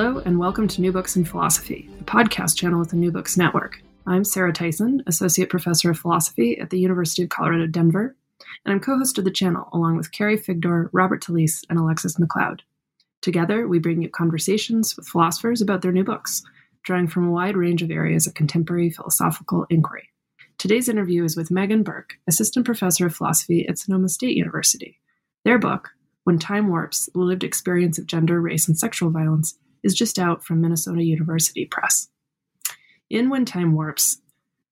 Hello, and welcome to New Books in Philosophy, the podcast channel at the New Books Network. I'm Sarah Tyson, Associate Professor of Philosophy at the University of Colorado Denver, and I'm co host of the channel along with Carrie Figdor, Robert Talisse, and Alexis McLeod. Together, we bring you conversations with philosophers about their new books, drawing from a wide range of areas of contemporary philosophical inquiry. Today's interview is with Megan Burke, Assistant Professor of Philosophy at Sonoma State University. Their book, When Time Warps The Lived Experience of Gender, Race, and Sexual Violence, is just out from Minnesota University Press. In When Time Warps,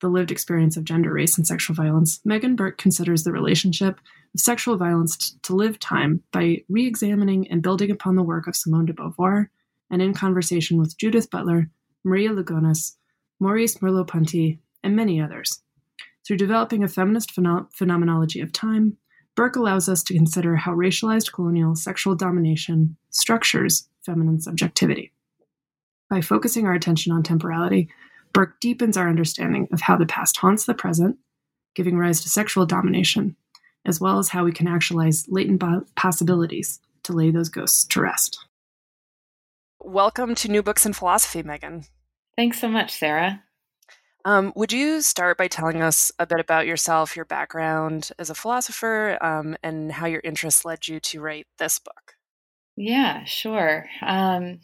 the lived experience of gender, race, and sexual violence, Megan Burke considers the relationship of sexual violence to lived time by re examining and building upon the work of Simone de Beauvoir, and in conversation with Judith Butler, Maria Lugones, Maurice Merleau Ponty, and many others. Through developing a feminist pheno- phenomenology of time, Burke allows us to consider how racialized colonial sexual domination structures feminine subjectivity. By focusing our attention on temporality, Burke deepens our understanding of how the past haunts the present, giving rise to sexual domination, as well as how we can actualize latent possibilities to lay those ghosts to rest. Welcome to New Books in Philosophy, Megan. Thanks so much, Sarah. Um, would you start by telling us a bit about yourself, your background as a philosopher, um, and how your interests led you to write this book? Yeah, sure. Um,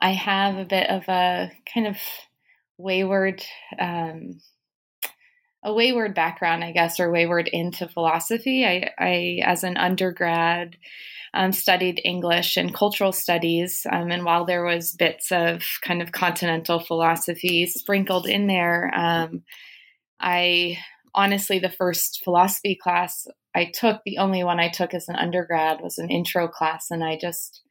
I have a bit of a kind of wayward, um, a wayward background, I guess, or wayward into philosophy. I, I as an undergrad, um, studied English and cultural studies, um, and while there was bits of kind of continental philosophy sprinkled in there, um, I honestly the first philosophy class I took, the only one I took as an undergrad was an intro class, and I just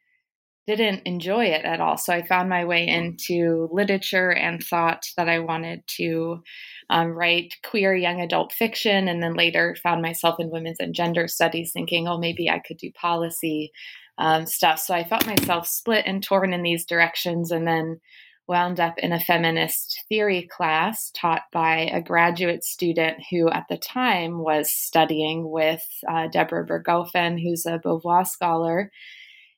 didn't enjoy it at all. So I found my way into literature and thought that I wanted to um, write queer young adult fiction, and then later found myself in women's and gender studies, thinking, oh, maybe I could do policy um, stuff. So I felt myself split and torn in these directions, and then wound up in a feminist theory class taught by a graduate student who at the time was studying with uh, Deborah Bergoffen, who's a Beauvoir scholar.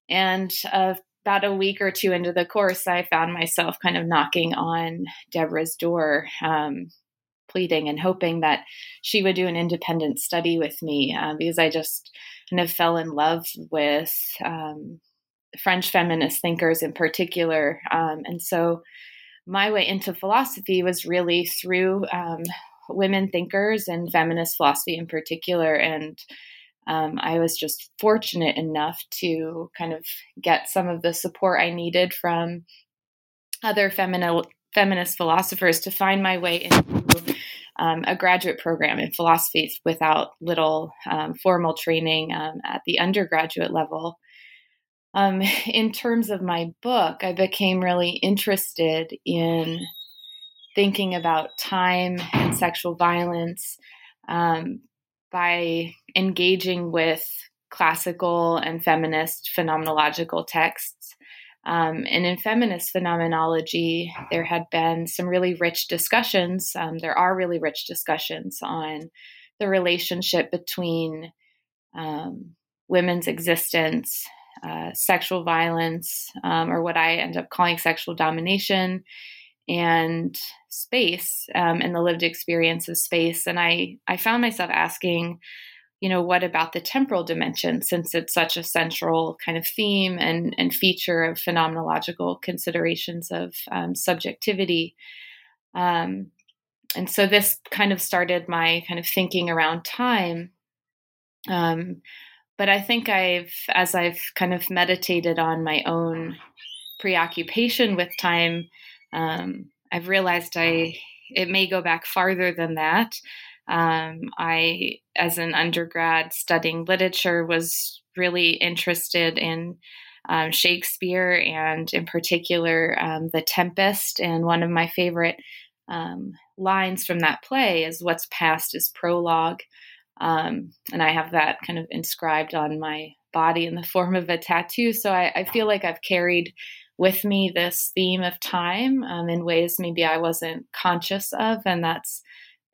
And uh, about a week or two into the course, I found myself kind of knocking on Deborah's door, um, pleading and hoping that she would do an independent study with me uh, because I just kind of fell in love with um, French feminist thinkers in particular. Um, and so my way into philosophy was really through um, women thinkers and feminist philosophy in particular. And um, I was just fortunate enough to kind of get some of the support I needed from other femini- feminist philosophers to find my way into um, a graduate program in philosophy without little um, formal training um, at the undergraduate level um, in terms of my book, I became really interested in thinking about time and sexual violence um, by engaging with classical and feminist phenomenological texts. Um, and in feminist phenomenology, there had been some really rich discussions. Um, there are really rich discussions on the relationship between um, women's existence uh, sexual violence, um, or what I end up calling sexual domination, and space um, and the lived experience of space. And I, I found myself asking, you know, what about the temporal dimension, since it's such a central kind of theme and, and feature of phenomenological considerations of um, subjectivity. Um, and so this kind of started my kind of thinking around time. Um, but I think I've, as I've kind of meditated on my own preoccupation with time, um, I've realized I it may go back farther than that. Um, I, as an undergrad studying literature, was really interested in um, Shakespeare and, in particular, um, The Tempest. And one of my favorite um, lines from that play is What's past is prologue. Um, and I have that kind of inscribed on my body in the form of a tattoo. So I, I feel like I've carried with me this theme of time um, in ways maybe I wasn't conscious of. And that's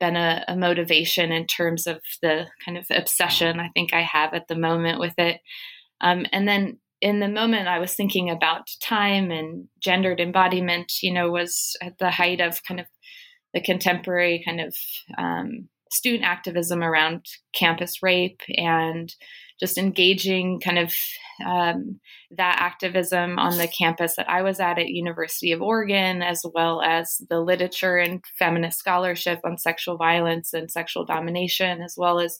been a, a, motivation in terms of the kind of obsession I think I have at the moment with it. Um, and then in the moment I was thinking about time and gendered embodiment, you know, was at the height of kind of the contemporary kind of um, student activism around campus rape and just engaging kind of um, that activism on the campus that I was at at University of Oregon, as well as the literature and feminist scholarship on sexual violence and sexual domination, as well as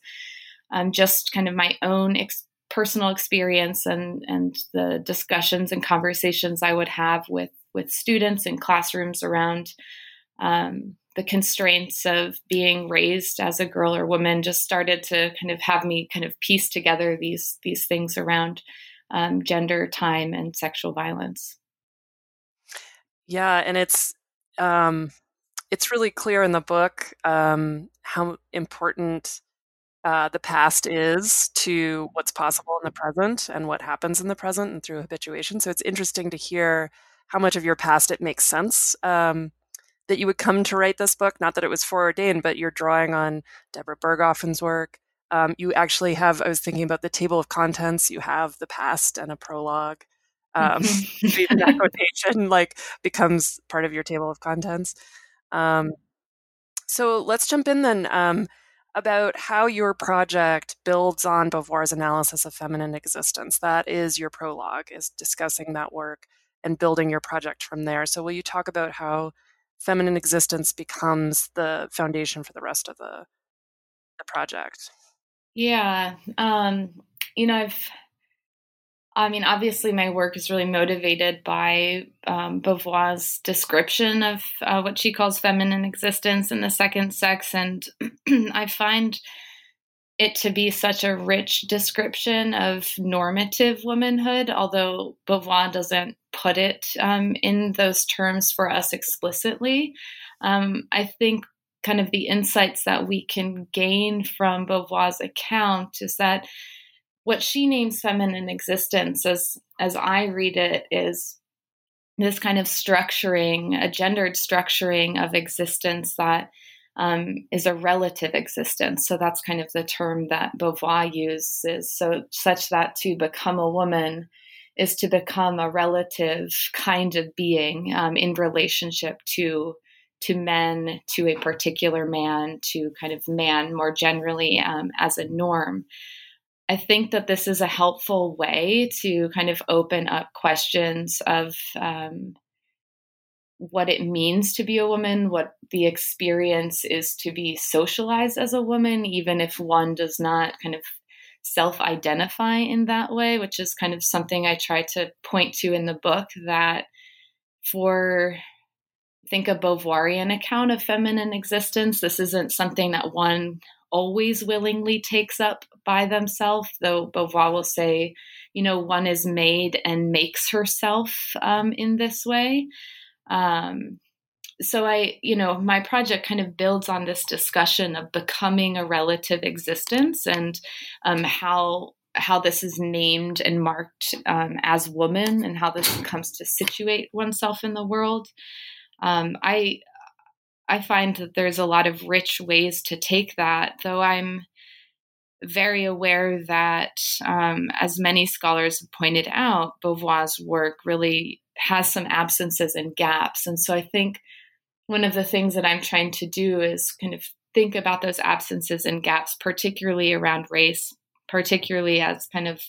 um, just kind of my own ex- personal experience and and the discussions and conversations I would have with with students in classrooms around um, the constraints of being raised as a girl or woman just started to kind of have me kind of piece together these these things around um, gender, time, and sexual violence. Yeah, and it's um, it's really clear in the book um, how important uh, the past is to what's possible in the present and what happens in the present and through habituation. So it's interesting to hear how much of your past it makes sense um, that you would come to write this book. Not that it was foreordained, but you're drawing on Deborah Bergoffen's work. Um, you actually have, I was thinking about the table of contents, you have the past and a prologue. Um, mm-hmm. even that quotation like becomes part of your table of contents. Um, so let's jump in then um, about how your project builds on Beauvoir's analysis of feminine existence. That is your prologue, is discussing that work and building your project from there. So will you talk about how feminine existence becomes the foundation for the rest of the the project. Yeah. Um, you know, I've I mean, obviously, my work is really motivated by um, Beauvoir's description of uh, what she calls feminine existence and the second sex. And I find it to be such a rich description of normative womanhood, although Beauvoir doesn't put it um, in those terms for us explicitly. Um, I think kind of the insights that we can gain from Beauvoir's account is that what she names feminine existence, as as I read it, is this kind of structuring, a gendered structuring of existence that um, is a relative existence. So that's kind of the term that Beauvoir uses. So such that to become a woman is to become a relative kind of being um, in relationship to to men, to a particular man, to kind of man more generally um, as a norm. I think that this is a helpful way to kind of open up questions of um, what it means to be a woman, what the experience is to be socialized as a woman, even if one does not kind of self identify in that way, which is kind of something I try to point to in the book that for think a Beauvoirian account of feminine existence, this isn't something that one always willingly takes up by themselves, though Beauvoir will say, you know, one is made and makes herself um, in this way. Um, so I, you know, my project kind of builds on this discussion of becoming a relative existence and um, how how this is named and marked um, as woman and how this comes to situate oneself in the world. Um, I I find that there's a lot of rich ways to take that, though I'm very aware that, um, as many scholars have pointed out, Beauvoir's work really has some absences and gaps, and so I think one of the things that I'm trying to do is kind of think about those absences and gaps, particularly around race, particularly as kind of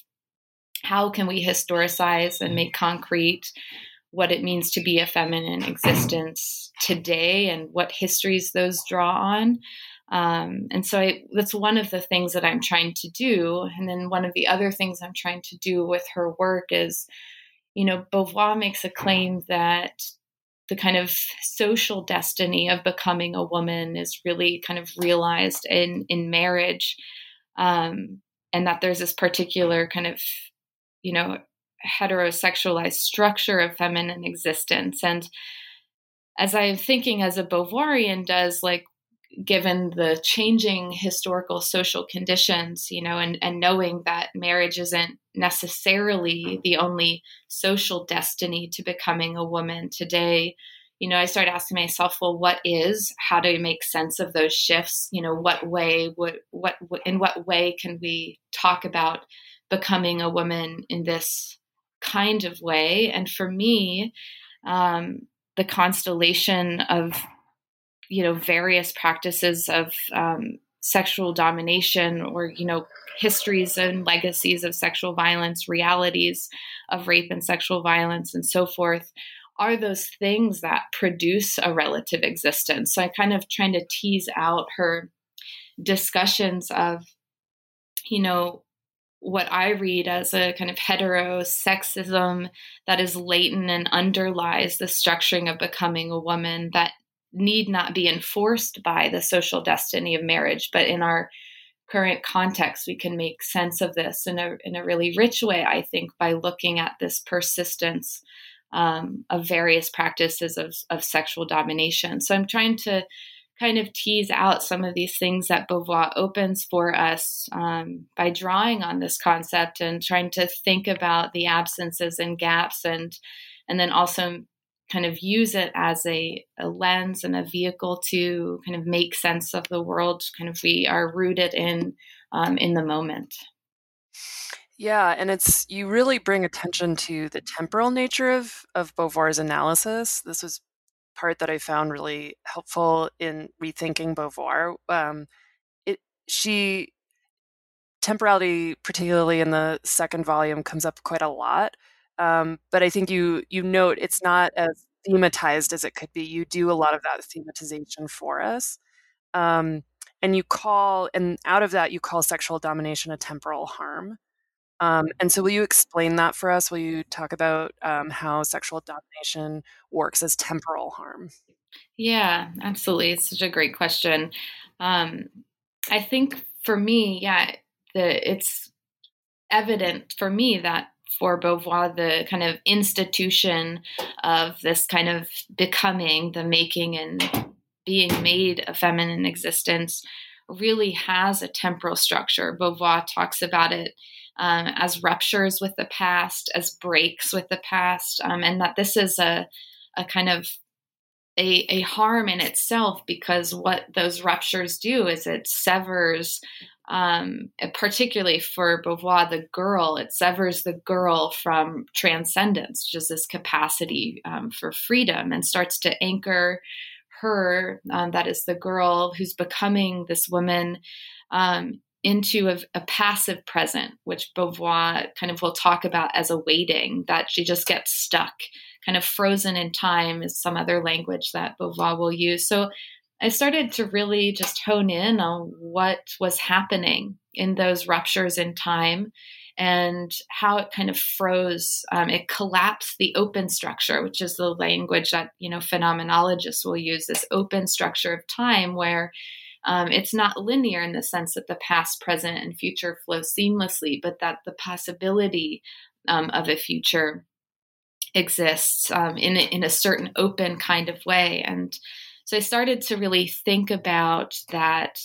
how can we historicize and make concrete what it means to be a feminine existence today and what histories those draw on. Um, and so I, that's one of the things that I'm trying to do. And then one of the other things I'm trying to do with her work is, you know, Beauvoir makes a claim that the kind of social destiny of becoming a woman is really kind of realized in in marriage. Um, and that there's this particular kind of you know heterosexualized structure of feminine existence. And as i'm thinking as a beauvoirian does like given the changing historical social conditions, you know, and, and knowing that marriage isn't necessarily the only social destiny to becoming a woman today, you know, I started asking myself, well, what is? How do we make sense of those shifts? You know, what way would what in what way can we talk about becoming a woman in this kind of way? And for me, um, the constellation of you know various practices of um, sexual domination or you know histories and legacies of sexual violence realities of rape and sexual violence and so forth are those things that produce a relative existence. So i kind of trying to tease out her discussions of you know what I read as a kind of heterosexism that is latent and underlies the structuring of becoming a woman that need not be enforced by the social destiny of marriage, but in our current context, we can make sense of this in a in a really rich way. I think by looking at this persistence um, of various practices of of sexual domination. So I'm trying to kind of tease out some of these things that Beauvoir opens for us um, by drawing on this concept and trying to think about the absences and gaps and and then also kind of use it as a, a, lens and a vehicle to kind of make sense of the world kind of we are rooted in um, in the moment. Yeah and it's you really bring attention to the temporal nature of of beauvoir's analysis. This was part that i found really helpful in rethinking beauvoir. Um, it she temporality particularly in the second volume comes up quite a lot um, but I think you you note it's not as thematized as it could be. You do a lot of that thematization for us, um, and you call and out of that you call sexual domination a temporal harm. Um, and so, will you explain that for us? Will you talk about um, how sexual domination works as temporal harm? Yeah, absolutely. It's such a great question. Um, I think for me, yeah, the, it's evident for me that for Beauvoir, the kind of institution of this kind of becoming, the making and being made a feminine existence, really has a temporal structure. Beauvoir talks about it um, as ruptures with the past, as breaks with the past, um, and that this is a, a kind of a, a harm in itself because what those ruptures do is it severs um, particularly for Beauvoir, the girl, it severs the girl from transcendence, just this capacity um, for freedom, and starts to anchor her, um, that is the girl who's becoming this woman, um, into a, a, passive present, which Beauvoir kind of will talk about as a waiting, that she just gets stuck, kind of frozen in time, is some other language that Beauvoir will use. So I started to really just hone in on what was happening in those ruptures in time and how it kind of froze. Um, it collapsed the open structure, which is the language that you know phenomenologists will use. This open structure of time where um, it's not linear in the sense that the past, present, and future flow seamlessly, but that the possibility um, of a future exists um, in a, in a certain open kind of way and so I started to really think about that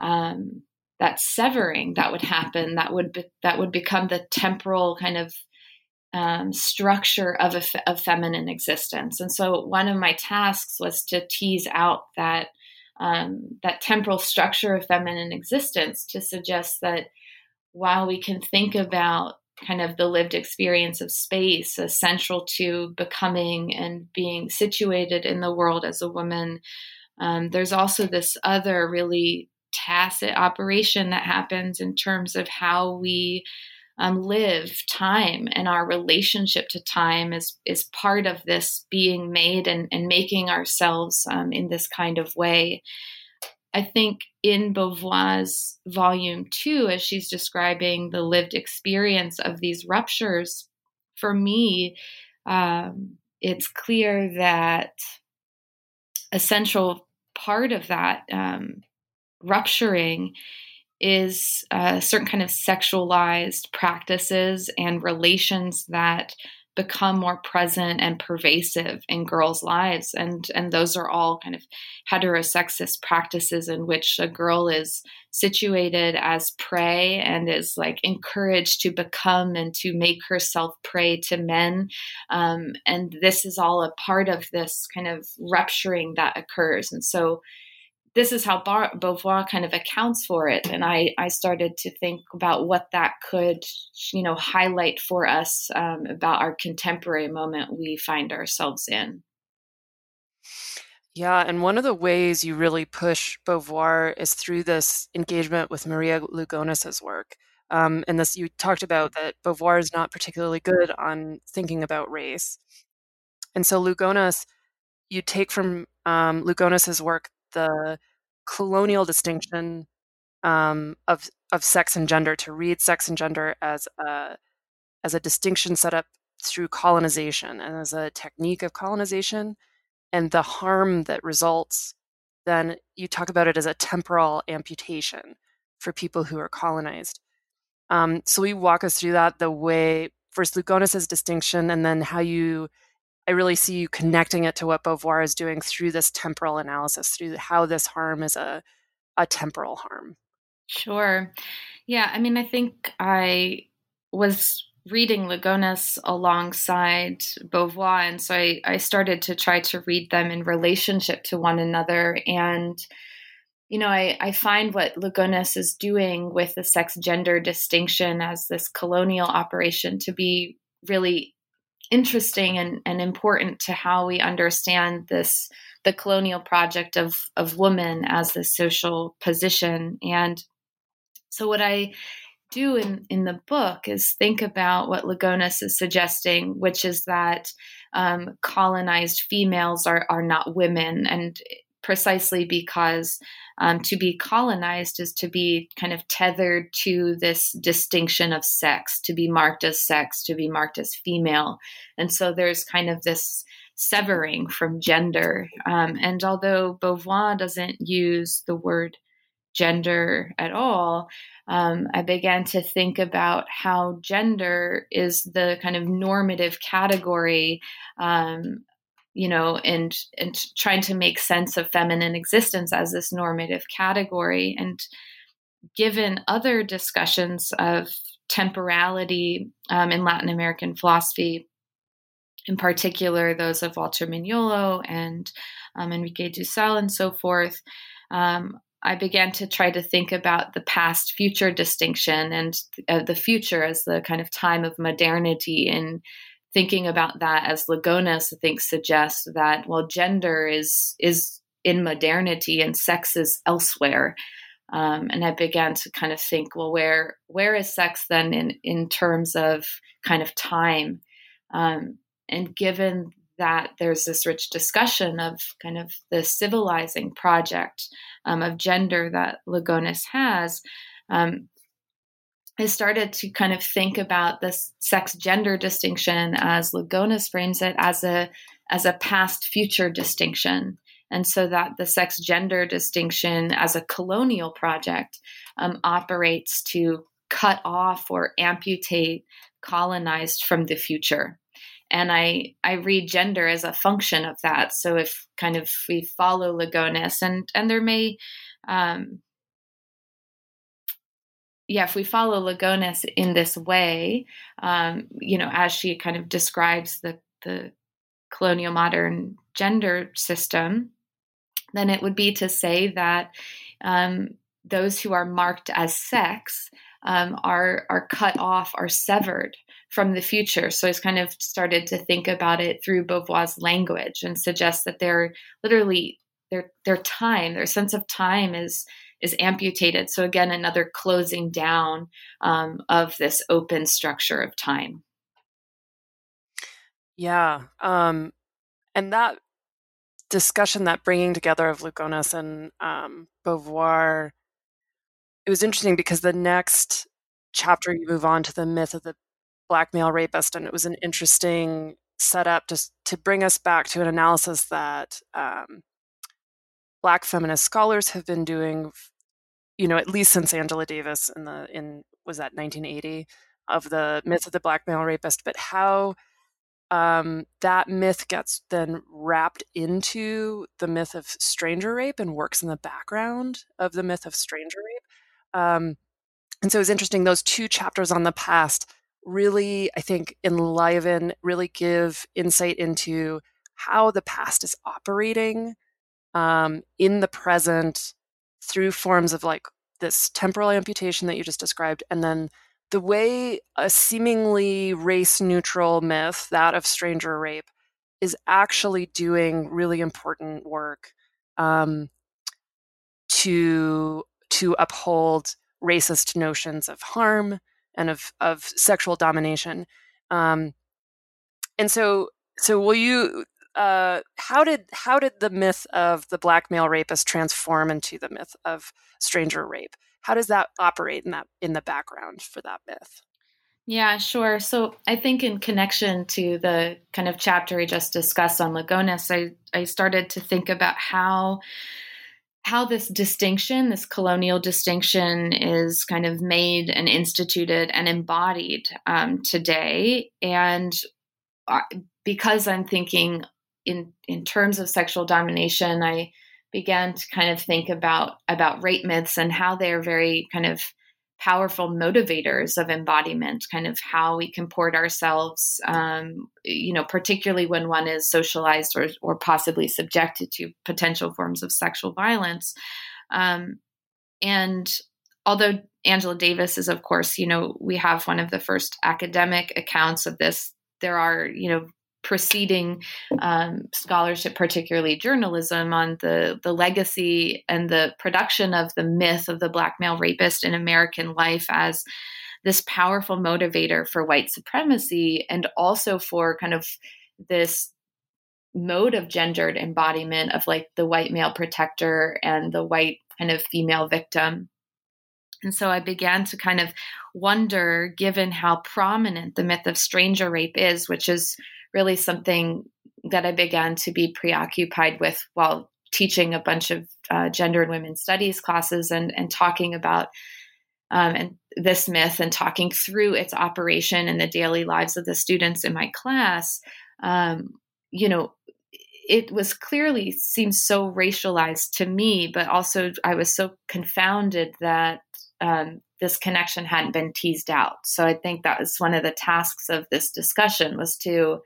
um, that severing that would happen that would be, that would become the temporal kind of um, structure of a of feminine existence. And so one of my tasks was to tease out that um, that temporal structure of feminine existence to suggest that while we can think about kind of the lived experience of space as central to becoming and being situated in the world as a woman. Um, there's also this other really tacit operation that happens in terms of how we um, live time and our relationship to time is is part of this being made and, and making ourselves um, in this kind of way. I think in Beauvoir's volume two, as she's describing the lived experience of these ruptures, for me, um, it's clear that a central part of that um, rupturing is a uh, certain kind of sexualized practices and relations that become more present and pervasive in girls' lives. And, and those are all kind of heterosexist practices in which a girl is situated as prey and is like encouraged to become and to make herself prey to men. Um, and this is all a part of this kind of rupturing that occurs. And so this is how Bar- Beauvoir kind of accounts for it. And I, I started to think about what that could, you know, highlight for us um, about our contemporary moment we find ourselves in. Yeah, and one of the ways you really push Beauvoir is through this engagement with Maria Lugones's work. Um, and this you talked about that Beauvoir is not particularly good on thinking about race. And so Lugones, you take from um, work the colonial distinction um, of of sex and gender to read sex and gender as a as a distinction set up through colonization and as a technique of colonization and the harm that results then you talk about it as a temporal amputation for people who are colonized. Um, so we walk us through that the way first lugones's distinction and then how you I really see you connecting it to what Beauvoir is doing through this temporal analysis, through how this harm is a, a temporal harm. Sure. Yeah, I mean, I think I was reading Lugones alongside Beauvoir, and so I, I started to try to read them in relationship to one another. And, you know, I, I find what Lugones is doing with the sex gender distinction as this colonial operation to be really interesting and, and important to how we understand this the colonial project of of woman as the social position. And so what i do in in the book is think about what Lugones is suggesting which is that um, colonized females are are not women. And precisely because um, to be colonized is to be kind of tethered to this distinction of sex, to be marked as sex, to be marked as female. And so there's kind of this severing from gender. Um, and although Beauvoir doesn't use the word gender at all, um, I began to think about how gender is the kind of normative category um, you know, and and trying to make sense of feminine existence as this normative category. And given other discussions of temporality um, in Latin American philosophy, in particular those of Walter Mignolo and um, Enrique Dussel and so forth, um, I began to try to think about the past future distinction and uh, the future as the kind of time of modernity in thinking about that as Lugones, I think, suggests that well, gender is is in modernity and sex is elsewhere. Um, and I began to kind of think, well, where where is sex then in in terms of kind of time? Um, and given that there's this rich discussion of kind of the civilizing project um, of gender that Lugones has, um, I started to kind of think about this sex gender distinction as Lugones frames it as a as a past future distinction. And so that the sex gender distinction as a colonial project um, operates to cut off or amputate colonized from the future. And I, I read gender as a function of that. So if kind of we follow Lugones, and, and there may um, yeah, if we follow Lugones in this way, um, you know, as she kind of describes the the colonial modern gender system, then it would be to say that um, those who are marked as sex um, are are cut off, are severed from the future. So it's kind of started to think about it through Beauvoir's language and suggest that they're literally their their time, their sense of time is is amputated. So again, another closing down um, of this open structure of time. Yeah, um, and that discussion, that bringing together of Lugones and um, Beauvoir, it was interesting because the next chapter you move on to the myth of the black male rapist, and it was an interesting setup just to bring us back to an analysis that um, Black feminist scholars have been doing, you know, at least since Angela Davis in the in was that 1980 of the myth of the black male rapist, but how um, that myth gets then wrapped into the myth of stranger rape and works in the background of the myth of stranger rape. Um, and so it was interesting, those two chapters on the past really, I think, enliven, really give insight into how the past is operating um, in the present through forms of like this temporal amputation that you just described, and then the way a seemingly race neutral myth, that of stranger rape, is actually doing really important work um, to to uphold racist notions of harm and of of sexual domination. Um, and so, so will you? Uh, how did how did the myth of the black male rapist transform into the myth of stranger rape? How does that operate in that in the background for that myth? Yeah, sure. So I think in connection to the kind of chapter we just discussed on Lugones, I, I started to think about how how this distinction, this colonial distinction, is kind of made and instituted and embodied um, today. And uh, because I'm thinking in in terms of sexual domination, I began to kind of think about about rape myths and how they are very kind of powerful motivators of embodiment, kind of how we comport ourselves, um, you know, particularly when one is socialized or, or possibly subjected to potential forms of sexual violence. Um, and although Angela Davis is, of course, you know, we have one of the first academic accounts of this. There are, you know, preceding um, scholarship, particularly journalism, on the the legacy and the production of the myth of the black male rapist in American life as this powerful motivator for white supremacy and also for kind of this mode of gendered embodiment of like the white male protector and the white kind of female victim. And so I began to kind of wonder, given how prominent the myth of stranger rape is, which is really something that I began to be preoccupied with while teaching a bunch of uh, gender and women's studies classes and, and talking about um, and this myth and talking through its operation in the daily lives of the students in my class. Um, you know, it was clearly seems so racialized to me, but also I was so confounded that um, this connection hadn't been teased out. So I think that was one of the tasks of this discussion was to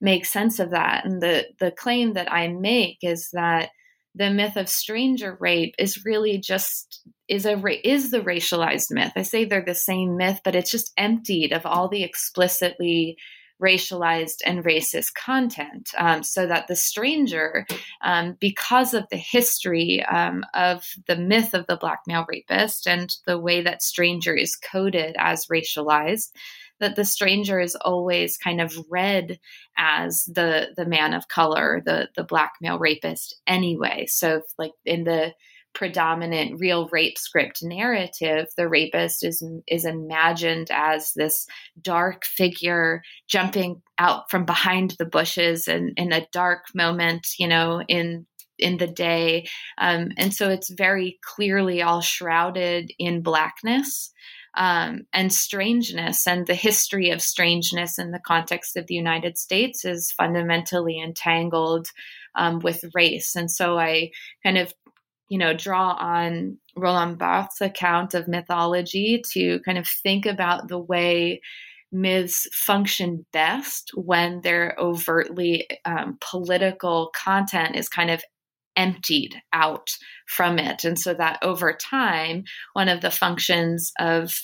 make sense of that. And the the claim that I make is that the myth of stranger rape is really just is a is the racialized myth. I say they're the same myth, but it's just emptied of all the explicitly racialized and racist content um, so that the stranger, um, because of the history um, of the myth of the black male rapist and the way that stranger is coded as racialized, that the stranger is always kind of read as the the man of color, the the black male rapist anyway. So like in the predominant real rape script narrative, the rapist is is imagined as this dark figure jumping out from behind the bushes and in a dark moment, you know, in in the day, um, and so it's very clearly all shrouded in blackness. Um, and strangeness and the history of strangeness in the context of the United States is fundamentally entangled um, with race. And so I kind of you know, draw on Roland Barthes' account of mythology to kind of think about the way myths function best when their overtly um, political content is kind of emptied out from it. And so that over time, one of the functions of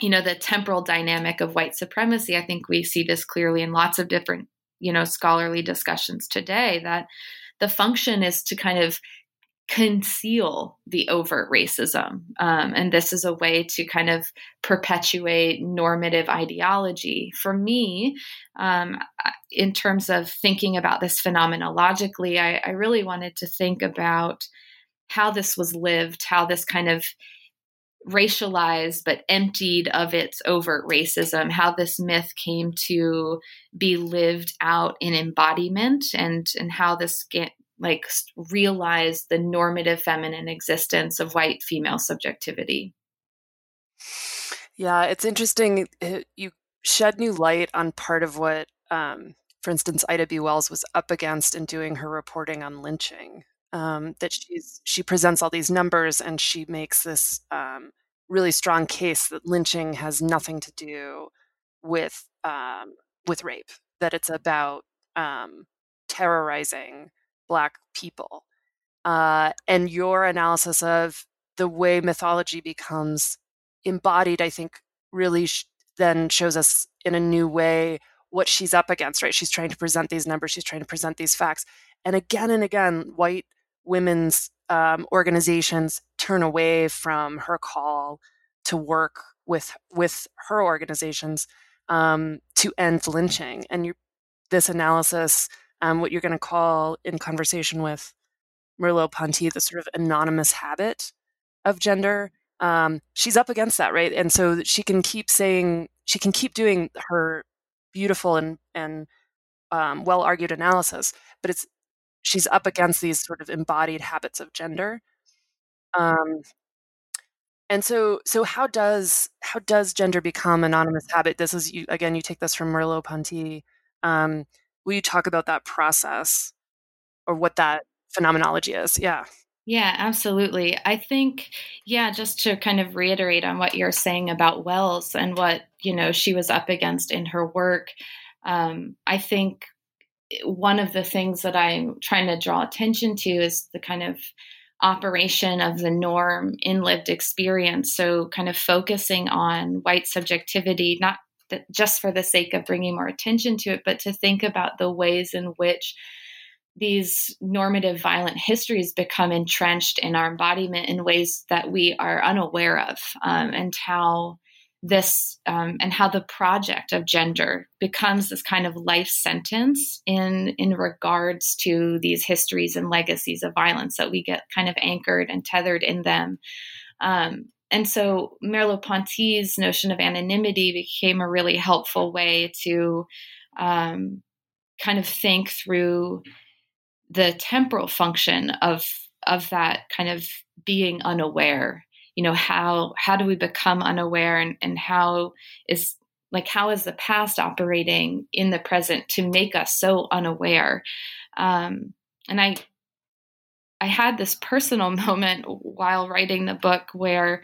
you know the temporal dynamic of white supremacy i think we see this clearly in lots of different you know scholarly discussions today that the function is to kind of conceal the overt racism. Um, and this is a way to kind of perpetuate normative ideology. For me, um, in terms of thinking about this phenomenologically, I, I really wanted to think about how this was lived, how this kind of racialized but emptied of its overt racism, how this myth came to be lived out in embodiment and and how this like realize the normative feminine existence of white female subjectivity. Yeah, it's interesting. You shed new light on part of what, um, for instance, Ida B. Wells was up against in doing her reporting on lynching. Um, that she's she presents all these numbers and she makes this um, really strong case that lynching has nothing to do with um, with rape. That it's about um, terrorizing Black people, uh, and your analysis of the way mythology becomes embodied, I think, really sh- then shows us in a new way what she's up against, right? She's trying to present these numbers, she's trying to present these facts. And again and again, white women's um, organizations turn away from her call to work with with her organizations um, to end lynching. And you, this analysis, um, what you're going to call in conversation with Merleau-Ponty, the sort of anonymous habit of gender, um, she's up against that, right? And so she can keep saying, she can keep doing her beautiful and and um, well argued analysis, but it's she's up against these sort of embodied habits of gender. Um, and so so how does how does gender become anonymous habit? This is you again. You take this from Merleau Ponty. Um, will you talk about that process or what that phenomenology is? Yeah. Yeah, absolutely. I think, yeah, just to kind of reiterate on what you're saying about Wells and what, you know, she was up against in her work, um, I think one of the things that I'm trying to draw attention to is the kind of operation of the norm in lived experience. So, kind of focusing on white subjectivity, not just for the sake of bringing more attention to it, but to think about the ways in which these normative violent histories become entrenched in our embodiment in ways that we are unaware of, um, and how this um, and how the project of gender becomes this kind of life sentence in in regards to these histories and legacies of violence that we get kind of anchored and tethered in them. Um, and so Merleau-Ponty's notion of anonymity became a really helpful way to um, kind of think through the temporal function of of that kind of being unaware. You know how how do we become unaware and, and how is like how is the past operating in the present to make us so unaware? Um, and i i had this personal moment while writing the book where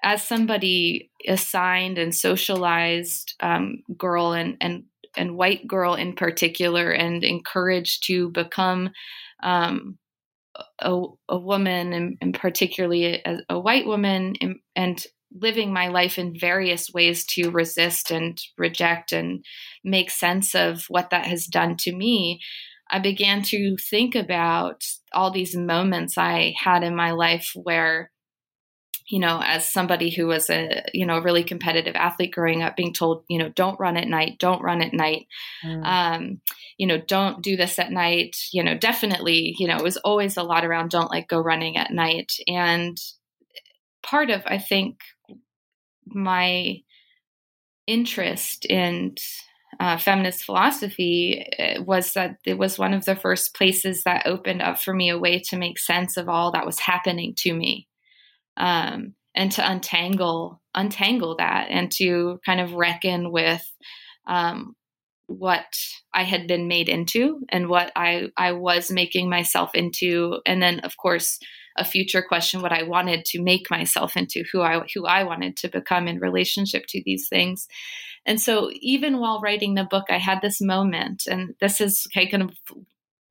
as somebody assigned and socialized um, girl and and and white girl in particular, and encouraged to become um, a, a, woman, and, and particularly a, a, white woman, and, and living my life in various ways to resist and reject and make sense of what that has done to me. I began to think about all these moments I had in my life where you know, as somebody who was a, you know, really competitive athlete growing up, being told, you know, don't run at night, don't run at night, mm. um, you know, don't do this at night, you know, definitely, you know, it was always a lot around don't like go running at night. And part of, I think, my interest in uh, feminist philosophy uh, was that it was one of the first places that opened up for me a way to make sense of all that was happening to me um, and to untangle untangle that and to kind of reckon with um, what I had been made into and what I I was making myself into, and then of course a future question what I wanted to make myself into, who I who I wanted to become in relationship to these things. And so even while writing the book, I had this moment, and this is kind of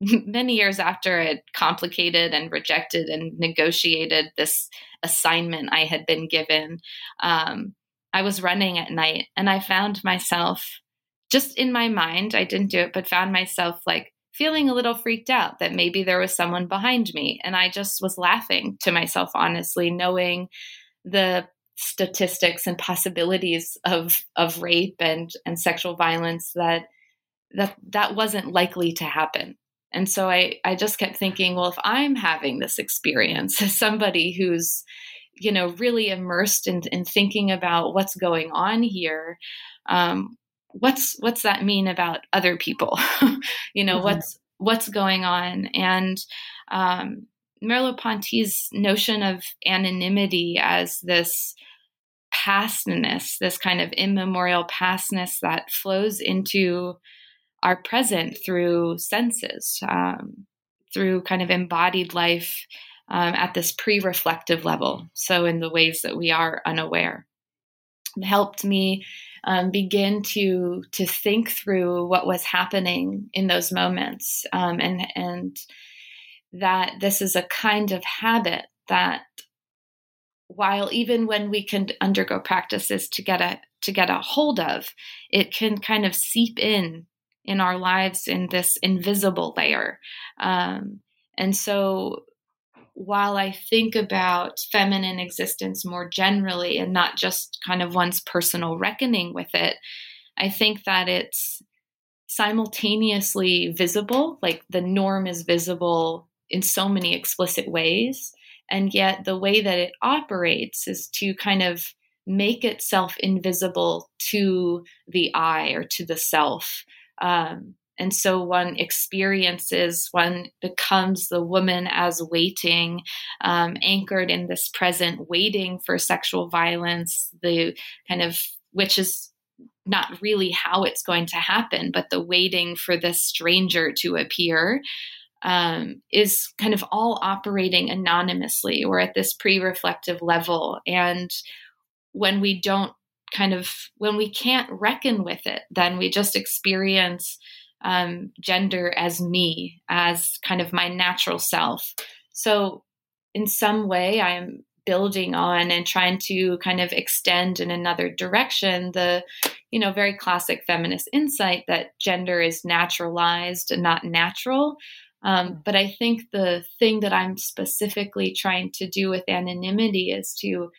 many years after I had complicated and rejected and negotiated this assignment I had been given, um, I was running at night and I found myself just in my mind, I didn't do it, but found myself like feeling a little freaked out that maybe there was someone behind me. And I just was laughing to myself, honestly, knowing the statistics and possibilities of of rape and and sexual violence that that that wasn't likely to happen and so I, I just kept thinking, well, if I'm having this experience as somebody who's, you know, really immersed in, in thinking about what's going on here, um, what's what's that mean about other people? you know, mm-hmm. what's what's going on? And um, Merleau-Ponty's notion of anonymity as this pastness, this kind of immemorial pastness that flows into our present through senses, um, through kind of embodied life um, at this pre reflective level. So, in the ways that we are unaware, it helped me um, begin to to think through what was happening in those moments, um, and and that this is a kind of habit that, while even when we can undergo practices to get a to get a hold of, it can kind of seep in in our lives in this invisible layer. Um, and so while I think about feminine existence more generally and not just kind of one's personal reckoning with it, I think that it's simultaneously visible, like the norm is visible in so many explicit ways. And yet, the way that it operates is to kind of make itself invisible to the eye or to the self. Um, and so one experiences, one becomes the woman as waiting, um, anchored in this present, waiting for sexual violence, the kind of, which is not really how it's going to happen, but the waiting for this stranger to appear um, is kind of all operating anonymously or at this pre reflective level. And when we don't kind of, when we can't reckon with it, then we just experience um, gender as me, as kind of my natural self. So, in some way, I'm building on and trying to kind of extend in another direction the you know very classic feminist insight that gender is naturalized and not natural um, mm. but i think the thing that i'm specifically trying to do with anonymity is to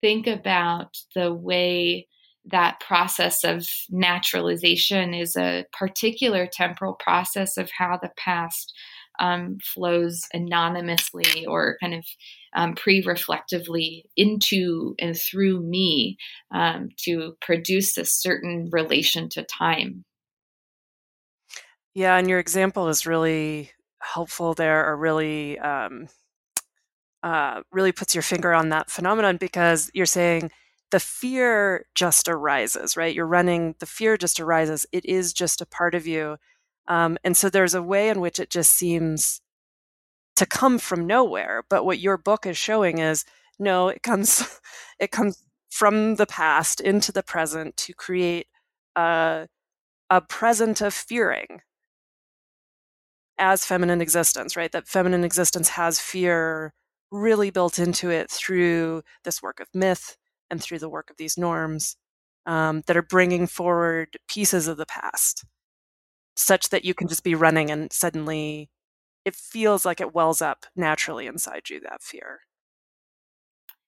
think about the way that process of naturalization is a particular temporal process of how the past um, flows anonymously or kind of um, pre reflectively into and through me um, to produce a certain relation to time. Yeah, and your example is really helpful there, or really, um, uh, really puts your finger on that phenomenon because you're saying the fear just arises, right? You're running, the fear just arises. It is just a part of you. Um, and so there's a way in which it just seems to come from nowhere. But what your book is showing is no, it comes, it comes from the past into the present to create a, a present of fearing as feminine existence, right? That feminine existence has fear really built into it through this work of myth, and through the work of these norms um, that are bringing forward pieces of the past such that you can just be running and suddenly it feels like it wells up naturally inside you that fear.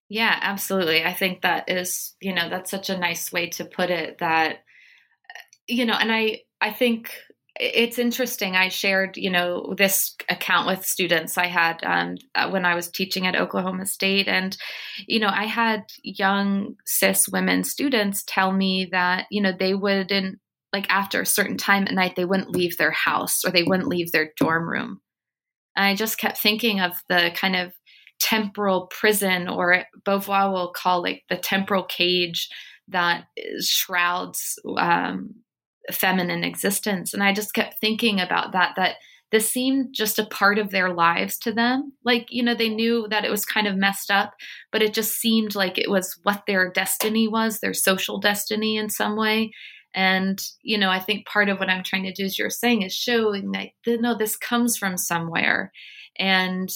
Yeah absolutely i think that is you know that's such a nice way to put it that you know and i i think it's interesting. I shared, you know, this account with students I had um, uh, when I was teaching at Oklahoma State, and you know, I had young cis women students tell me that you know they wouldn't like after a certain time at night they wouldn't leave their house or they wouldn't leave their dorm room. And I just kept thinking of the kind of temporal prison, or Beauvoir will call like the temporal cage that shrouds um, feminine existence. And I just kept thinking about that, that this seemed just a part of their lives to them. Like, you know, they knew that it was kind of messed up, but it just seemed like it was what their destiny was, their social destiny in some way. And, you know, I think part of what I'm trying to do, as you're saying, is showing that, no, this comes from somewhere. And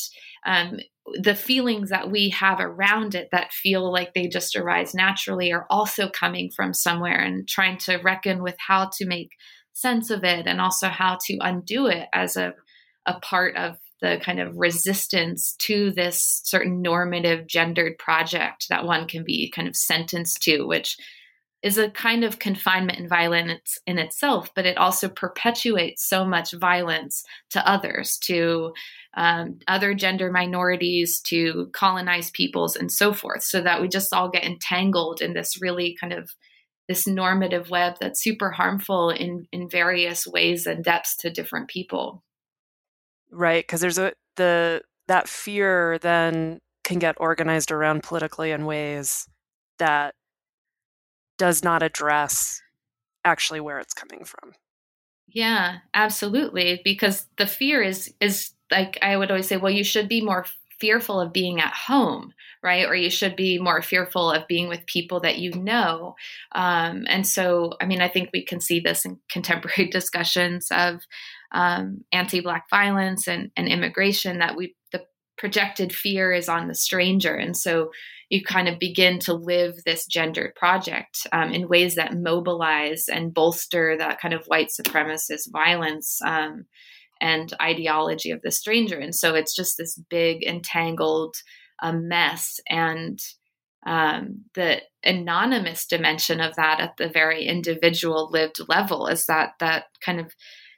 um, the feelings that we have around it that feel like they just arise naturally are also coming from somewhere and trying to reckon with how to make sense of it and also how to undo it as a, a part of the kind of resistance to this certain normative gendered project that one can be kind of sentenced to, which is a kind of confinement and violence in itself, but it also perpetuates so much violence to others, to um, other gender minorities, to colonized peoples, and so forth. So that we just all get entangled in this really kind of this normative web that's super harmful in in various ways and depths to different people. Right, because there's a the that fear then can get organized around politically in ways that does not address actually where it's coming from. Yeah, absolutely. Because the fear is is like I would always say, well, you should be more fearful of being at home, right? Or you should be more fearful of being with people that you know. Um, and so, I mean, I think we can see this in contemporary discussions of um, anti-black violence and, and immigration that we the projected fear is on the stranger, and so you kind of begin to live this gendered project um, in ways that mobilize and bolster that kind of white supremacist violence um, and ideology of the stranger. And so it's just this big, entangled uh, mess. And um, the anonymous dimension of that at the very individual lived level is that that kind of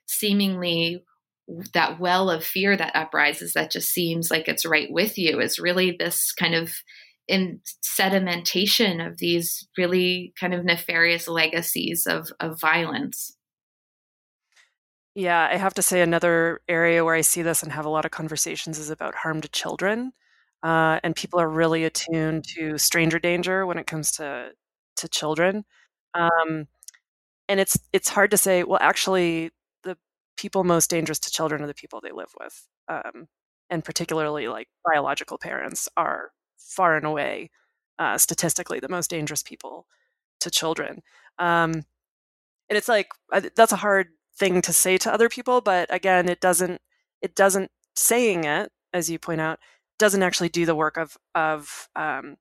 seemingly that well of fear that uprises that just seems like it's right with you is really this kind of in sedimentation of these really kind of nefarious legacies of, of violence. Yeah, I have to say another area where I see this and have a lot of conversations is about harm to children. Uh, and people are really attuned to stranger danger when it comes to to children. Um, and it's it's hard to say. Well, actually, the people most dangerous to children are the people they live with, um, and particularly like biological parents are far and away, uh, statistically, the most dangerous people to children. Um, and it's like that's a hard thing to say to other people, but again, it doesn't it doesn't saying it, as you point out, doesn't actually do the work of of um,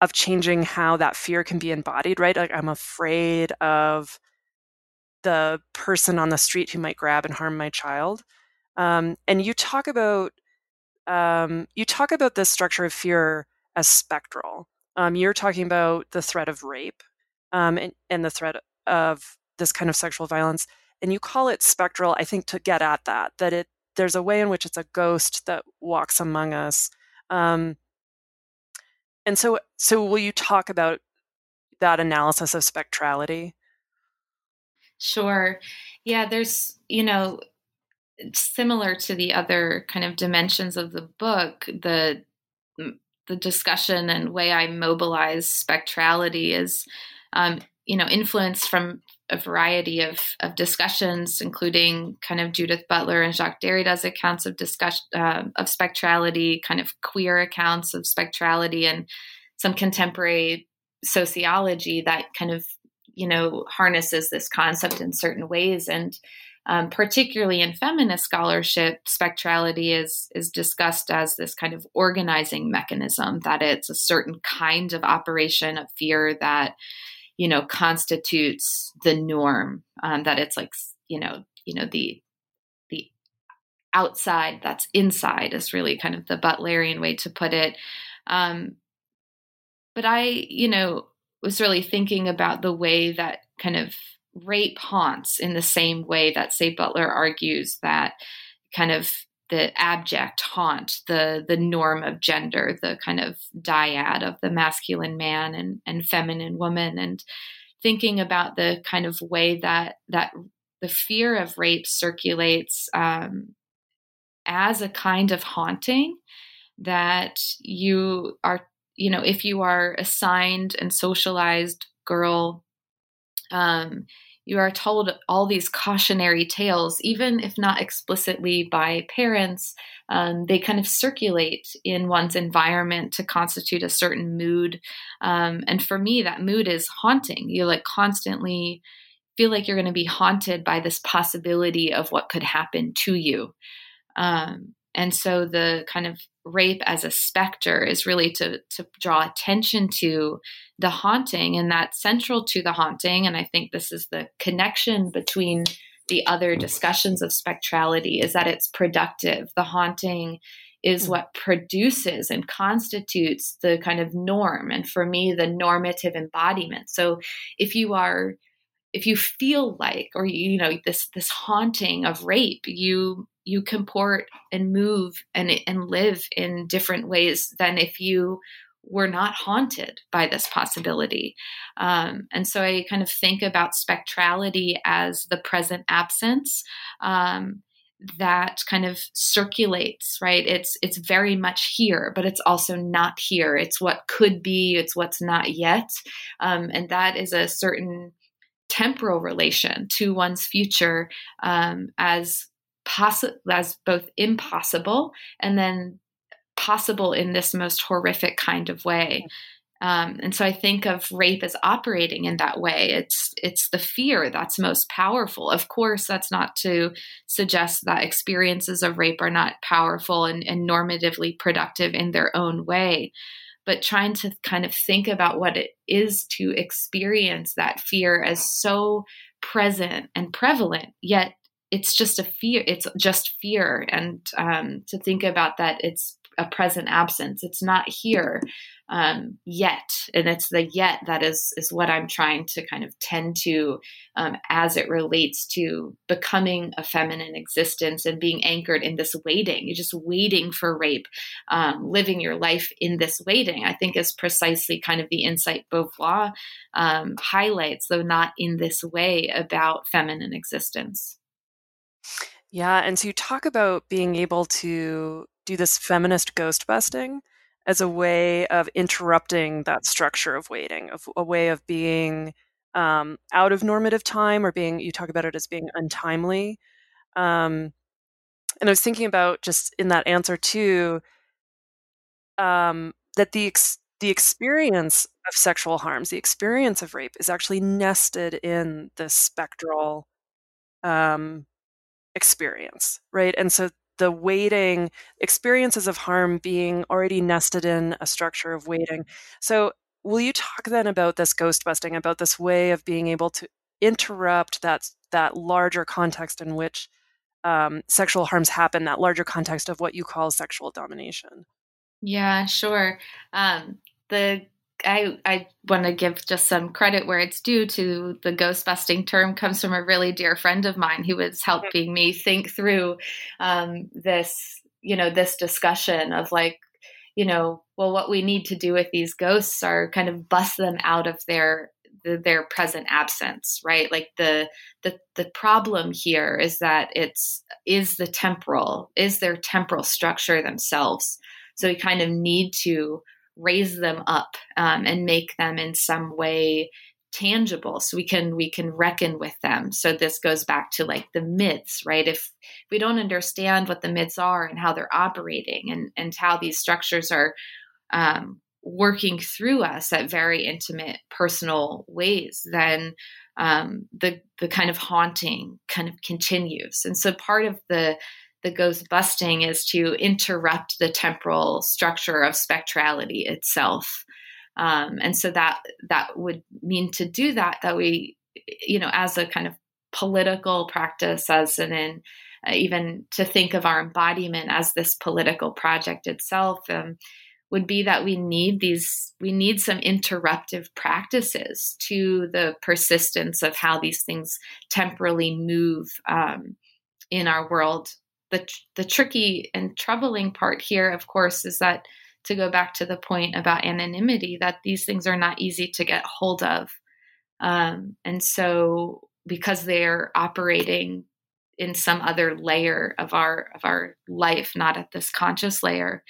of changing how that fear can be embodied. Right? Like I'm afraid of the person on the street who might grab and harm my child. Um, and you talk about um, you talk about this structure of fear as spectral. Um, you're talking about the threat of rape um, and, and, the threat of this kind of sexual violence, and you call it spectral. I think to get at that, that it there's a way in which it's a ghost that walks among us. Um, and so, so will you talk about that analysis of spectrality? Sure. Yeah, there's you know similar to the other kind of dimensions of the book, the the discussion and way I mobilize spectrality is, um, you know, influenced from a variety of, of discussions, including kind of Judith Butler and Jacques Derrida's accounts of discussion uh, of spectrality, kind of queer accounts of spectrality, and some contemporary sociology that kind of you know harnesses this concept in certain ways. And um, particularly in feminist scholarship, spectrality is is discussed as this kind of organizing mechanism that it's a certain kind of operation of fear that you know constitutes the norm. Um, that it's like you know you know the the outside that's inside is really kind of the Butlerian way to put it. Um, but I you know was really thinking about the way that kind of rape haunts in the same way that, say, Butler argues that kind of the abject haunt, the the norm of gender, the kind of dyad of the masculine man and, and feminine woman, and thinking about the kind of way that that the fear of rape circulates um, as a kind of haunting that you are, you know, if you are assigned and socialized girl um, you are told all these cautionary tales, even if not explicitly by parents. Um, they kind of circulate in one's environment to constitute a certain mood. Um, and for me, that mood is haunting. You like constantly feel like you're going to be haunted by this possibility of what could happen to you. Um, and so the kind of rape as a specter is really to to draw attention to the haunting and that's central to the haunting. And i think this is the connection between the other discussions of spectrality is that it's productive. The haunting is hmm. what produces and constitutes the kind of norm and for me the normative embodiment. So if you are if you feel like or you know this this haunting of rape you you comport and move and and live in different ways than if you were not haunted by this possibility. Um, and so I kind of think about spectrality as the present absence. Um, that kind of circulates right it's it's very much here but it's also not here it's what could be it's what's not yet um, and that is a certain temporal relation to one's future um, as possi- as both impossible and then possible in this most horrific kind of way. Um, and so I think of rape as operating in that way. It's it's the fear that's most powerful. Of course, that's not to suggest that experiences of rape are not powerful and, and normatively productive in their own way but trying to kind of think about what it is to experience that fear as so present and prevalent, yet it's just a fear, it's just fear. And um, to think about that, it's a present absence, it's not here um, yet, and it's the yet that is is what I'm trying to kind of tend to um, as it relates to becoming a feminine existence and being anchored in this waiting. You're just waiting for rape, um, living your life in this waiting. I think is precisely kind of the insight Beauvoir um, highlights, though not in this way, about feminine existence. Yeah, and so you talk about being able to do this feminist ghost busting as a way of interrupting that structure of waiting, of a way of being um, out of normative time or being, you talk about it as being untimely. Um, and I was thinking about just in that answer too, um, that the ex- the experience of sexual harms, the experience of rape, is actually nested in this spectral um, experience, right? And so the waiting experiences of harm being already nested in a structure of waiting. So, will you talk then about this ghost busting, about this way of being able to interrupt that that larger context in which um, sexual harms happen, that larger context of what you call sexual domination? Yeah, sure. Um, the I, I want to give just some credit where it's due to the ghost busting term comes from a really dear friend of mine who was helping me think through um, this, you know, this discussion of like, you know, well, what we need to do with these ghosts are kind of bust them out of their their present absence right? Like the the the problem here is that it's is the temporal is their temporal structure themselves. So we kind of need to raise them up um, and make them in some way tangible so we can we can reckon with them. So this goes back to like the myths right? If we don't understand what the myths are and how they're operating and and how these structures are um, working through us at very intimate personal ways then um, the the kind of haunting kind of continues. And so part of the the ghost busting is to interrupt the temporal structure of spectrality itself. Um, and so that that would mean to do that that we you know as a kind of political practice as an in uh, even to think of our embodiment as this political project itself um, would be that we need these we need some interruptive practices to the persistence of how these things temporally move um, in our world the the tricky and troubling part here, of course, is that to go back to the point about anonymity, that these things are not easy to get hold of, um, and so because they're operating in some other layer of our of our life, not at this conscious layer,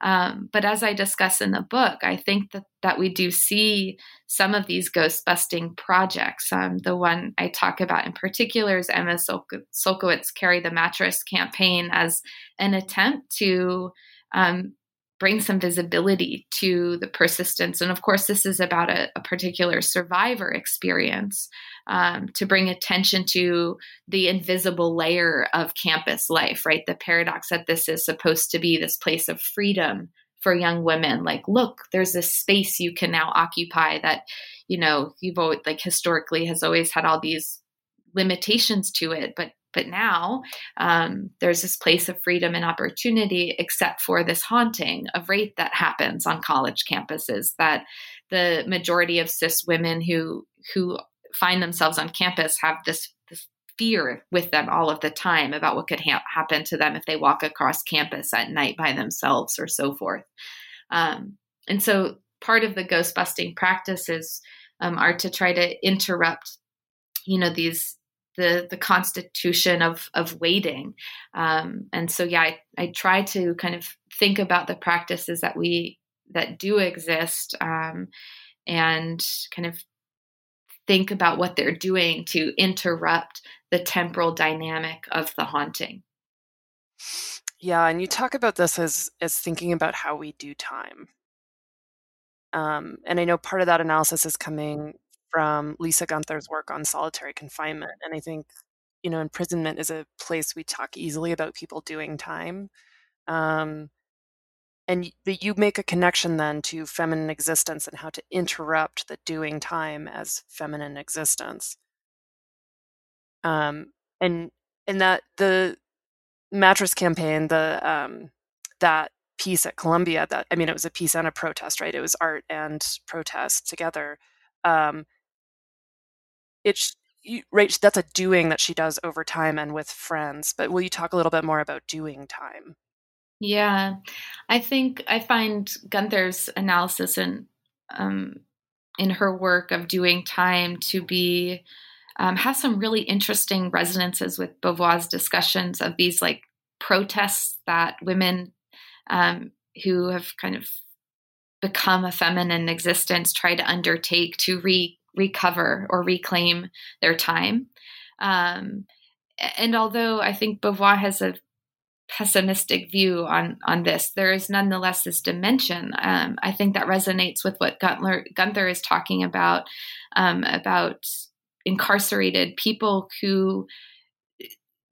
um, but as I discuss in the book, I think that, that we do see some of these ghost busting projects. Um, the one I talk about in particular is Emma Sulkowicz Carry the Mattress campaign as an attempt to um, bring some visibility to the persistence. And of course, this is about a, a particular survivor experience um, to bring attention to the invisible layer of campus life, right? The paradox that this is supposed to be this place of freedom for young women. Like, look, there's this space you can now occupy that, you know, you've always, like historically has always had all these limitations to it but but now um, there's this place of freedom and opportunity, except for this haunting of rape that happens on college campuses. That the majority of cis women who who find themselves on campus have this, this fear with them all of the time about what could ha- happen to them if they walk across campus at night by themselves or so forth. Um, and so part of the ghost busting practices um, are to try to interrupt, you know, these the the constitution of of waiting. Um, and so yeah, I, I try to kind of think about the practices that we that do exist um, and kind of think about what they're doing to interrupt the temporal dynamic of the haunting. Yeah, and you talk about this as as thinking about how we do time. Um, and I know part of that analysis is coming from Lisa Guenther's work on solitary confinement. And I think, you know, imprisonment is a place we talk easily about people doing time. Um, and you make a connection then to feminine existence and how to interrupt the doing time as feminine existence. Um, and and that the mattress campaign, the um, that piece at Columbia, that I mean, it was a piece and a protest, right? It was art and protest together. Um, it's right. That's a doing that she does over time and with friends. But will you talk a little bit more about doing time? Yeah, I think I find Guenther's analysis and um, in her work of doing time to be um, have some really interesting resonances with Beauvoir's discussions of these like protests that women um, who have kind of become a feminine existence try to undertake to re- recover or reclaim their time. Um, and although I think Beauvoir has a pessimistic view on on this. There is nonetheless this dimension. Um, I think that resonates with what Guenther, Guenther is talking about um, about incarcerated people who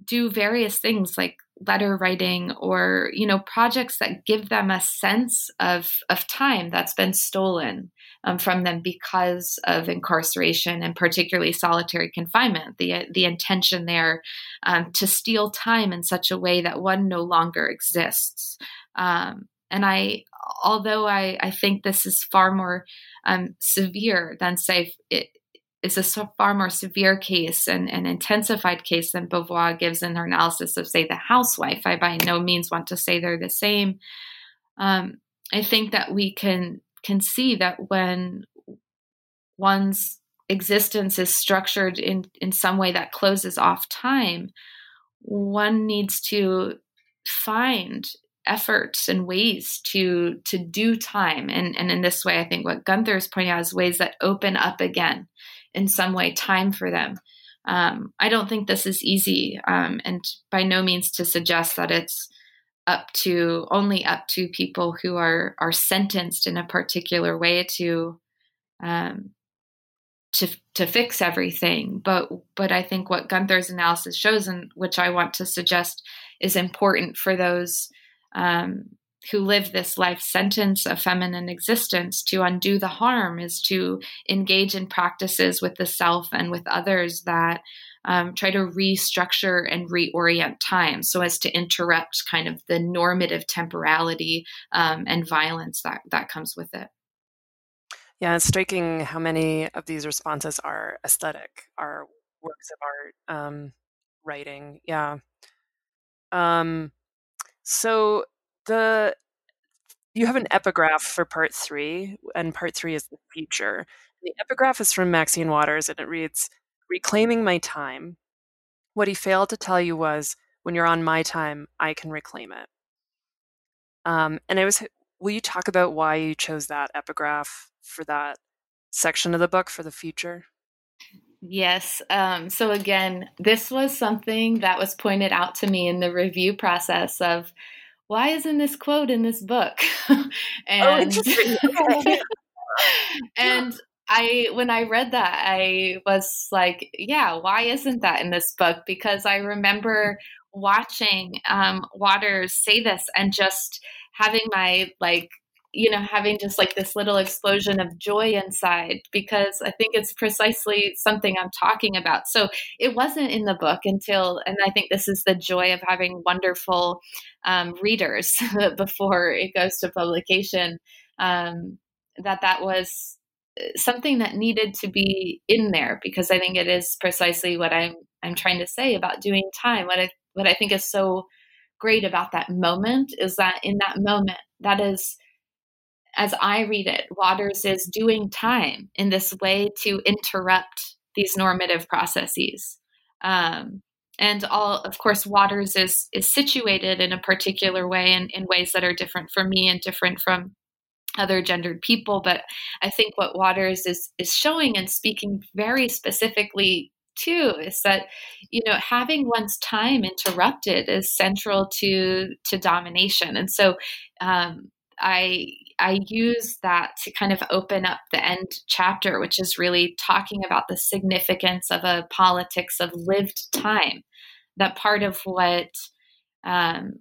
do various things like letter writing or you know projects that give them a sense of of time that's been stolen um, from them because of incarceration and particularly solitary confinement. The the intention there um, to steal time in such a way that one no longer exists. Um, and I, although I, I think this is far more um, severe than say it is a far more severe case and an intensified case than Beauvoir gives in her analysis of, say, the housewife. I by no means want to say they're the same. Um, I think that we can can see that when one's existence is structured in, in some way that closes off time, one needs to find efforts and ways to to do time and and in this way i think what guenther is pointing out is ways that open up again in some way time for them um, i don't think this is easy um, and by no means to suggest that it's up to only up to people who are are sentenced in a particular way to um, to to fix everything. But but I think what Guenther's analysis shows, and which I want to suggest, is important for those um, who live this life sentence of feminine existence. To undo the harm is to engage in practices with the self and with others that um, try to restructure and reorient time so as to interrupt kind of the normative temporality um, and violence that, that comes with it. Yeah, it's striking how many of these responses are aesthetic, are works of art, um, writing. Yeah. Um, so the you have an epigraph for part three, and part three is the future. The epigraph is from Maxine Waters, and it reads reclaiming my time. What he failed to tell you was, when you're on my time, I can reclaim it. Um, and I was, will you talk about why you chose that epigraph for that section of the book for the future? Yes. Um, so again, this was something that was pointed out to me in the review process of why isn't this quote in this book? Oh, and oh, and I when I read that, I was like, yeah, why isn't that in this book? Because I remember watching um, Waters say this and just having my like you know, having just like this little explosion of joy inside because I think it's precisely something I'm talking about. So it wasn't in the book until, and I think this is the joy of having wonderful um, readers before it goes to publication, um, that that was uh, something that needed to be in there because I think it is precisely what I'm I'm trying to say about doing time. What I what I think is so great about that moment is that in that moment, that is as I read it, Waters is doing time in this way to interrupt these normative processes. Um, and all, of course, Waters is is situated in a particular way and in ways that are different from me and different from other gendered people. But I think what Waters is is showing and speaking very specifically to is that you know having one's time interrupted is central to to domination and so um, i I use that to kind of open up the end chapter, which is really talking about the significance of a politics of lived time. That part of what um,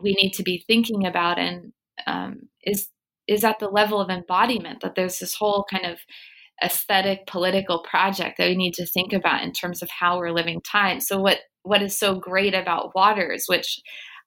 we need to be thinking about and um, is is at the level of embodiment. That there's this whole kind of aesthetic political project that we need to think about in terms of how we're living time. So what what is so great about Waters, which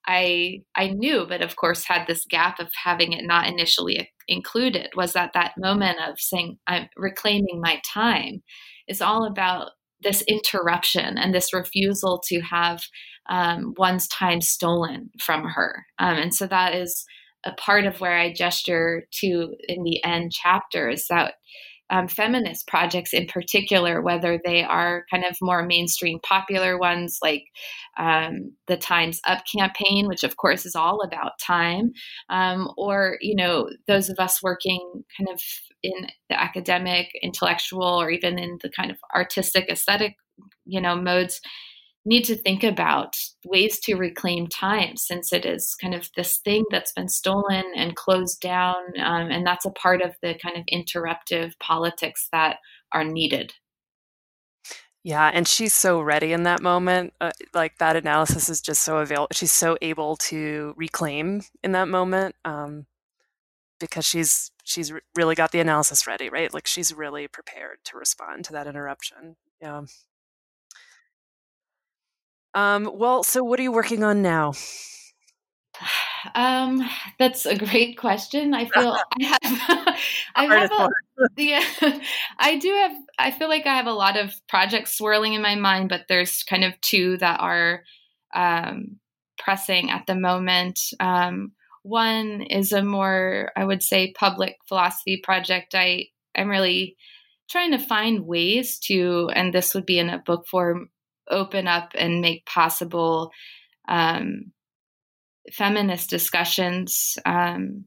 I I knew, but of course had this gap of having it not initially included, was that that moment of saying I'm reclaiming my time is all about this interruption and this refusal to have um, one's time stolen from her, um, and so that is a part of where I gesture to in the end chapter is that um, feminist projects in particular, whether they are kind of more mainstream popular ones like um, the Time's Up campaign, which of course is all about time, um, or, you know, those of us working kind of in the academic, intellectual, or even in the kind of artistic, aesthetic, you know, modes need to think about ways to reclaim time since it is kind of this thing that's been stolen and closed down. Um, and that's a part of the kind of interruptive politics that are needed. Yeah, and she's so ready in that moment. Uh, like that analysis is just so available. She's so able to reclaim in that moment um, because she's she's really got the analysis ready, right? Like she's really prepared to respond to that interruption. Yeah. Um, well, so what are you working on now? Um, that's a great question. I feel I have, I have a, yeah, I do have. I feel like I have a lot of projects swirling in my mind, but there's kind of two that are um, pressing at the moment. Um, one is a more, I would say, public philosophy project. I I'm really trying to find ways to, and this would be in a book form, open up and make possible um, feminist discussions um,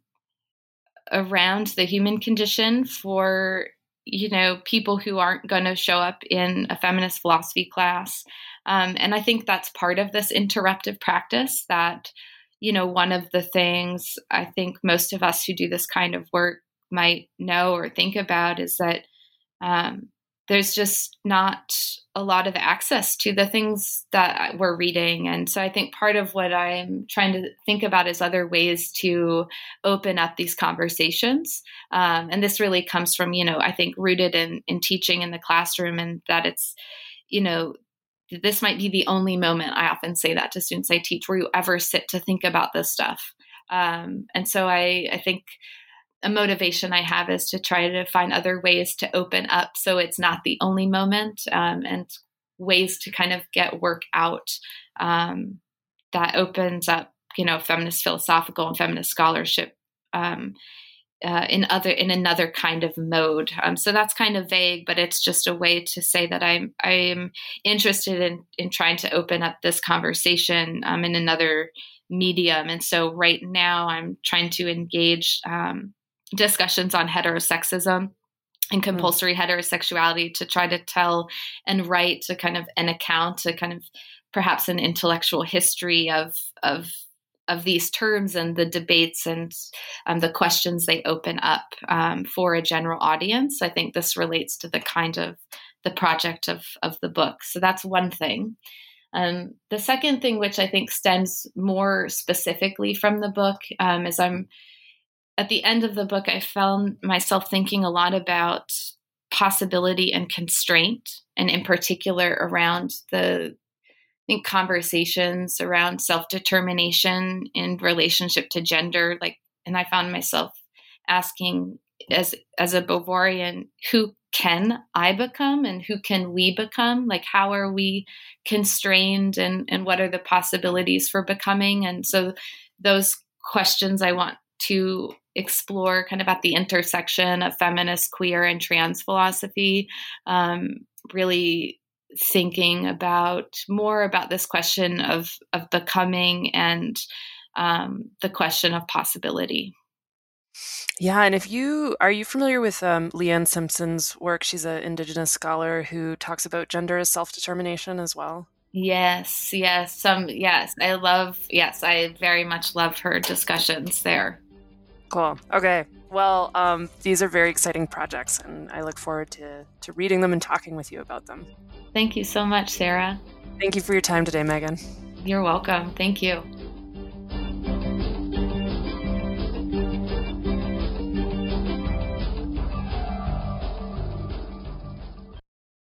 around the human condition for you know people who aren't going to show up in a feminist philosophy class. Um, and i think that's part of this interruptive practice that you know one of the things i think most of us who do this kind of work might know or think about is that um, there's just not a lot of access to the things that we're reading. And so I think part of what I'm trying to think about is other ways to open up these conversations. Um, and this really comes from, you know, I think rooted in, in teaching in the classroom and that it's, you know, this might be the only moment I often say that to students I teach where you ever sit to think about this stuff. Um, and so I, I think a motivation I have is to try to find other ways to open up so it's not the only moment um, and ways to kind of get work out um, that opens up, you know, feminist philosophical and feminist scholarship um, uh, in other in another kind of mode. Um, so that's kind of vague, but it's just a way to say that I'm I'm interested in in trying to open up this conversation um, in another medium. And so right now I'm trying to engage um, discussions on heterosexism and hmm. compulsory mm. heterosexuality to try to tell and write a kind of an account, a kind of perhaps an intellectual history of of of these terms and the debates and um, the questions they open up um, for a general audience. I think this relates to the kind of the project of of the book. So that's one thing. Um, the second thing, which I think stems more specifically from the book, um, is I'm at the end of the book, I found myself thinking a lot about possibility and constraint, and in particular around the I think conversations around self determination in relationship to gender. Like, and I found myself asking as as a Beauvoirian, who can I become and who can we become? Like, how are we constrained and, and what are the possibilities for becoming? And so, those questions I want to explore kind of at the intersection of feminist, queer, and trans philosophy. Um, really thinking about more about this question of of becoming and um, the question of possibility. Yeah, and if you are you familiar with um, Leanne Simpson's work? She's an Indigenous scholar who talks about gender as self determination as well. Yes, yes, some yes. I love yes, I very much love her discussions there. Cool. Okay. Well, um, these are very exciting projects, and I look forward to to reading them and talking with you about them. Thank you so much, Sarah. Thank you for your time today, Megan. You're welcome. Thank you.